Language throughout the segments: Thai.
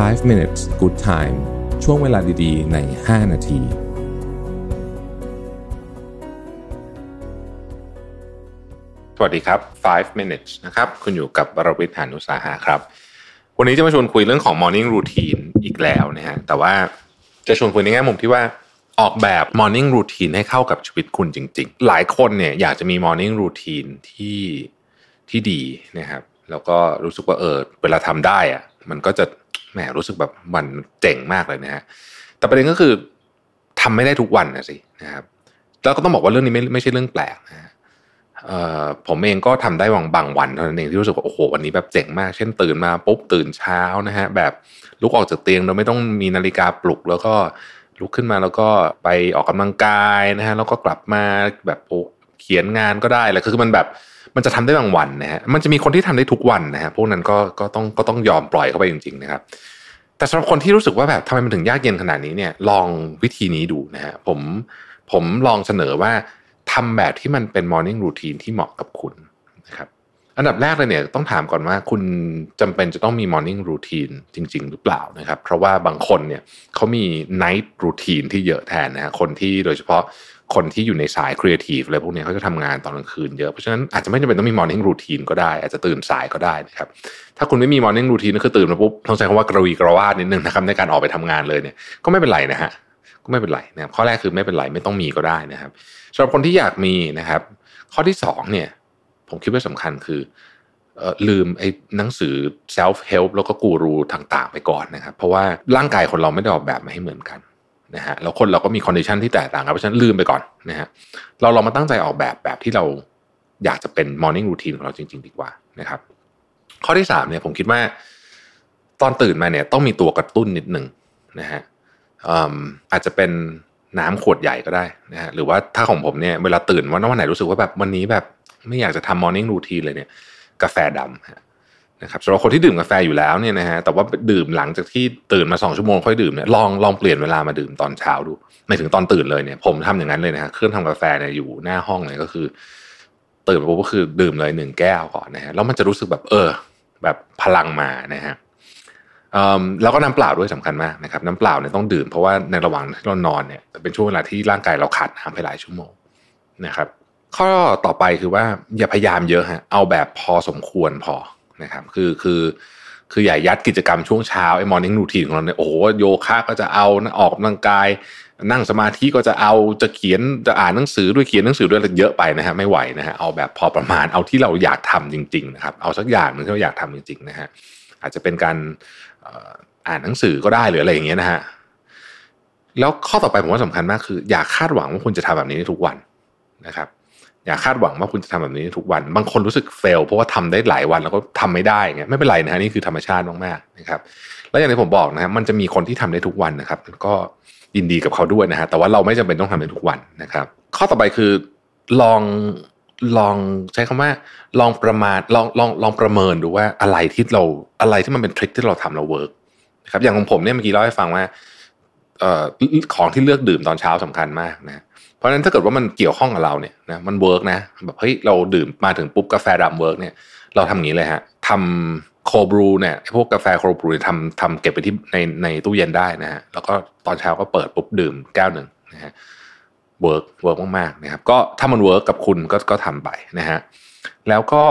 5 minutes good time ช่วงเวลาดีๆ ใน 5 นาที สวัสดีครับ 5 minutes นะครับ คุณอยู่กับบรวิทยานุสาหะครับ วันนี้จะมาชวนคุยเรื่องของ morning routine อีกแล้วนะฮะ แต่ว่าจะชวนคุยในแง่มุมที่ว่าออกแบบ morning routine ให้เข้ากับชีวิตคุณจริง ๆ หลายคนเนี่ยอยากจะมี morning routine ที่ที่ดีนะครับ แล้วก็รู้สึกว่าเออเวลาทำได้อะมันก็จะ แหมรู้สึกแบบมันเจ๋งมากเลยนะฮะแต่ประเด็นก็คือทำไม่ได้ทุกวันนะสินะครับแล้วก็ต้องบอกว่าเรื่องนี้ไม่ไม่ใช่เรื่องแปลกนะฮะผมเองก็ทำได้บางบางวันเท่านั้นเองที่รู้สึกว่าโอ้โหวันนี้แบบเจ๋งมาก เช่นตื่นมาปุ๊บตื่นเช้านะฮะแบบลุกออกจากเตียงโดยไม่ต้องมีนาฬิกาปลุก แล้วก็ลุกขึ้นมาแล้วก็ไปออกกำลังกายนะฮะแล้วก็กลับมาแบบ เขียนงานก็ได้แหละคือมันแบบมันจะทำได้บางวันนะฮะมันจะมีคนที่ทำได้ทุกวันนะฮะพวกนั้นก็ก็ต้องก็ต้องยอมปล่อยเข้าไปจริงๆนะครับ แต่สำหรับคนที่รู้สึกว่าแบบทำไมมันถึงยากเย็นขนาดนี้เนี่ยลองวิธีนี้ดูนะฮะผมผมลองเสนอว่าทำแบบที่มันเป็นมอร์นิ่งรูทีนที่เหมาะกับคุณนะครับ อันดับแรกเลยเนี่ยต้องถามก่อนว่าคุณจำเป็นจะต้องมีมอร์นิ่งรูทีนจริง ๆ หรือเปล่านะครับ เพราะว่าบางคนเนี่ยเขามี night routine ที่เยอะแทนนะฮะคนที่โดยเฉพาะคนที่อยู่ในสายครีเอทีฟอะไรพวกนี้เขาจะทำงานตอนกลางคืนเยอะ เพราะฉะนั้นอาจจะไม่จำเป็นต้องมี morning routine ก็ได้ อาจจะตื่นสายก็ได้นะครับ ถ้าคุณไม่มี morning routine ก็คือตื่นมาปุ๊บต้องใช้คำว่ากระวีกระวาดนิดนึงนะครับในการออกไปทำงานเลยเนี่ยก็ไม่เป็นไรนะฮะก็ไม่เป็นไรนะครับข้อแรกคือไม่เป็นไรไม่ต้องมีก็ได้นะครับสำหรับคนที่อยากมีนะครับ ข้อที่สองเนี่ย ผมคิดว่าสำคัญคือลืมไอ้หนังสือ self help แล้วก็กูรูต่างๆ ไปก่อนนะครับ เพราะว่าร่างกายคนเราไม่ได้ออกแบบมาให้เหมือนกันนะฮะแล้วคนเราก็มี condition ที่แตกต่างกันเพราะฉะนั้นลืมไปก่อนนะฮะเราเรามาตั้งใจออกแบบแบบที่เราอยากจะเป็น morning routine ของเราจริง ๆ ดีกว่านะครับ ข้อที่สามเนี่ยผมคิดว่า ตอนตื่นมาเนี่ยต้องมีตัวกระตุ้นนิดหนึ่งนะฮะอาจจะเป็นน้ำขวดใหญ่ก็ได้นะฮะหรือว่าถ้าของผมเนี่ยเวลาตื่นวันวันไหนรู้สึกว่าแบบวันนี้แบบ ไม่อยากจะทำมอร์นิ่งรูทีนเลยเนี่ย กาแฟดำนะครับสำหรับคนที่ดื่มกาแฟอยู่แล้วเนี่ยนะฮะแต่ว่าดื่มหลังจากที่ตื่นมาสองชั่วโมงค่อยดื่มเนี่ยลองลองเปลี่ยนเวลามาดื่มตอนเช้าดูไม่ถึงตอนตื่นเลยเนี่ย ผมทำอย่างนั้นเลยนะฮะเครื่องทำกาแฟเนี่ยอยู่หน้าห้องเลยก็คือ ตื่นมาปุ๊บก็คือดื่มเลยหนึ่งแก้วก่อนนะฮะแล้วมันจะรู้สึกแบบเออ แบบพลังมานะฮะแล้วก็น้ำเปล่าด้วยสำคัญมากนะครับน้ำเปล่าเนี่ยต้องดื่มเพราะว่าในระหว่างที่เรานอนเนี่ยเป็นช่วงเวลาที่ร่างกายเราขาดน้ำไปหลายชั่วโมงนะครับ ข้อต่อไปคือว่าอย่าพยายามเยอะฮะเอาแบบพอสมควรพอนะครับคือคือคืออย่ายัดกิจกรรมช่วงเช้าไอ้มอร์นิ่งรูทีนของเราเนี่ยโอ้โหโยคะก็จะเอาออกกำลังกาย นั่งสมาธิก็จะเอาจะเขียนจะอ่านหนังสือด้วยเขียนหนังสือด้วยเยอะไปนะฮะไม่ไหวนะฮะเอาแบบพอประมาณเอาที่เราอยากทำจริงๆนะครับเอาสักอย่างหนึ่งที่เราอยากทำจริงๆนะฮะอาจจะเป็นการอ่านหนังสือก็ได้หรืออะไรอย่างเงี้ยนะฮะแล้วข้อต่อไปผมว่าสำคัญมากคือ อย่าคาดหวังว่าคุณจะทำแบบนี้ทุกวันนะครับ อย่าคาดหวังว่าคุณจะทำแบบนี้ทุกวัน บางคนรู้สึกเฟลเพราะว่าทำได้หลายวันแล้วก็ทำไม่ได้เงี้ยไม่เป็นไรนะฮะนี่คือธรรมชาติมากๆนะครับ แล้วอย่างที่ผมบอกนะครับมันจะมีคนที่ทำได้ทุกวันนะครับ ก็ยินดีกับเขาด้วยนะฮะแต่ว่าเราไม่จำเป็นต้องทำได้ทุกวันนะครับ ข้อต่อไปคือลองลองใช้คำว่า ลองประมาณลองลองลองประเมินดูว่าอะไรที่เราอะไรที่มันเป็น trick ที่เราทำเรา work นะครับอย่างของผมเนี่ยเมื่อกี้เล่าให้ฟังว่าเอ่อของที่เลือกดื่มตอนเช้าสำคัญมากนะ เพราะฉะนั้นถ้าเกิดว่ามันเกี่ยวข้องกับเราเนี่ยนะมัน work นะแบบเฮ้ยเราดื่มมาถึงปุ๊บกาแฟดำ work เนี่ยเราทำอย่างนี้เลยฮะทำ cold brew เนี่ยพวกกาแฟ cold brew ทำทำเก็บไปที่ในในตู้เย็นได้นะฮะแล้วก็ตอนเช้าก็เปิดปุ๊บดื่มแก้วหนึ่งนะฮะ work work มากๆนะครับก็ถ้ามัน work กับคุณก็ก็ทำไปนะฮะแล้วก็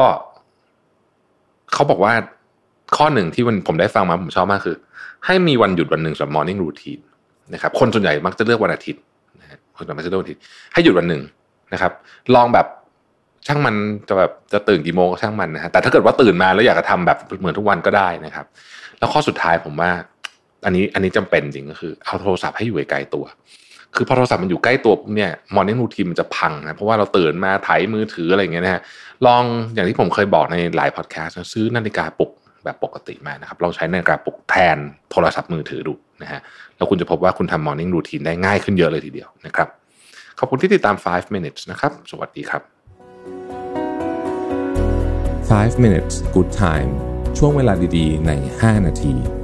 เขาบอกว่าข้อหนึ่งที่มันผมได้ฟังมาผมชอบมากคือ ให้มีวันหยุดวันหนึ่งสำหรับ morning routine นะครับคนส่วนใหญ่มักจะเลือกวันอาทิตย์ คนธรรมชาติวันอาทิตย์ให้หยุดวันหนึ่งนะครับ ลองแบบช่างมันจะแบบจะตื่นกี่โมงก็ช่างมันนะฮะแต่ถ้าเกิดว่าตื่นมาแล้วอยากจะทำแบบเหมือนทุกวันก็ได้นะครับ แล้วข้อสุดท้ายผมว่า อันนี้อันนี้จำเป็นจริงก็คือเอาโทรศัพท์ให้อยู่ไกลตัว คือพอโทรศัพท์มันอยู่ใกล้ตัวเนี่ยมอร์นิ่งรูทีนมันจะพังนะเพราะว่าเราตื่นมาถ่ายมือถืออะไรอย่างเงี้ยนะฮะลองอย่างที่ผมเคยบอกในหลายพอดแคสต์ซื้อนาฬิกาปลุก แบบปกติมานะครับลองใช้นาฬิกาปลุกแทนโทรศัพท์มือถือดูนะฮะแล้วคุณจะพบว่าคุณทำมอร์นิ่งรูทีนได้ง่ายขึ้นเยอะเลยทีเดียวนะครับ ขอบคุณที่ติดตาม 5 minutes นะครับ สวัสดีครับ 5 minutes good time ช่วงเวลาดีๆ ใน 5 นาที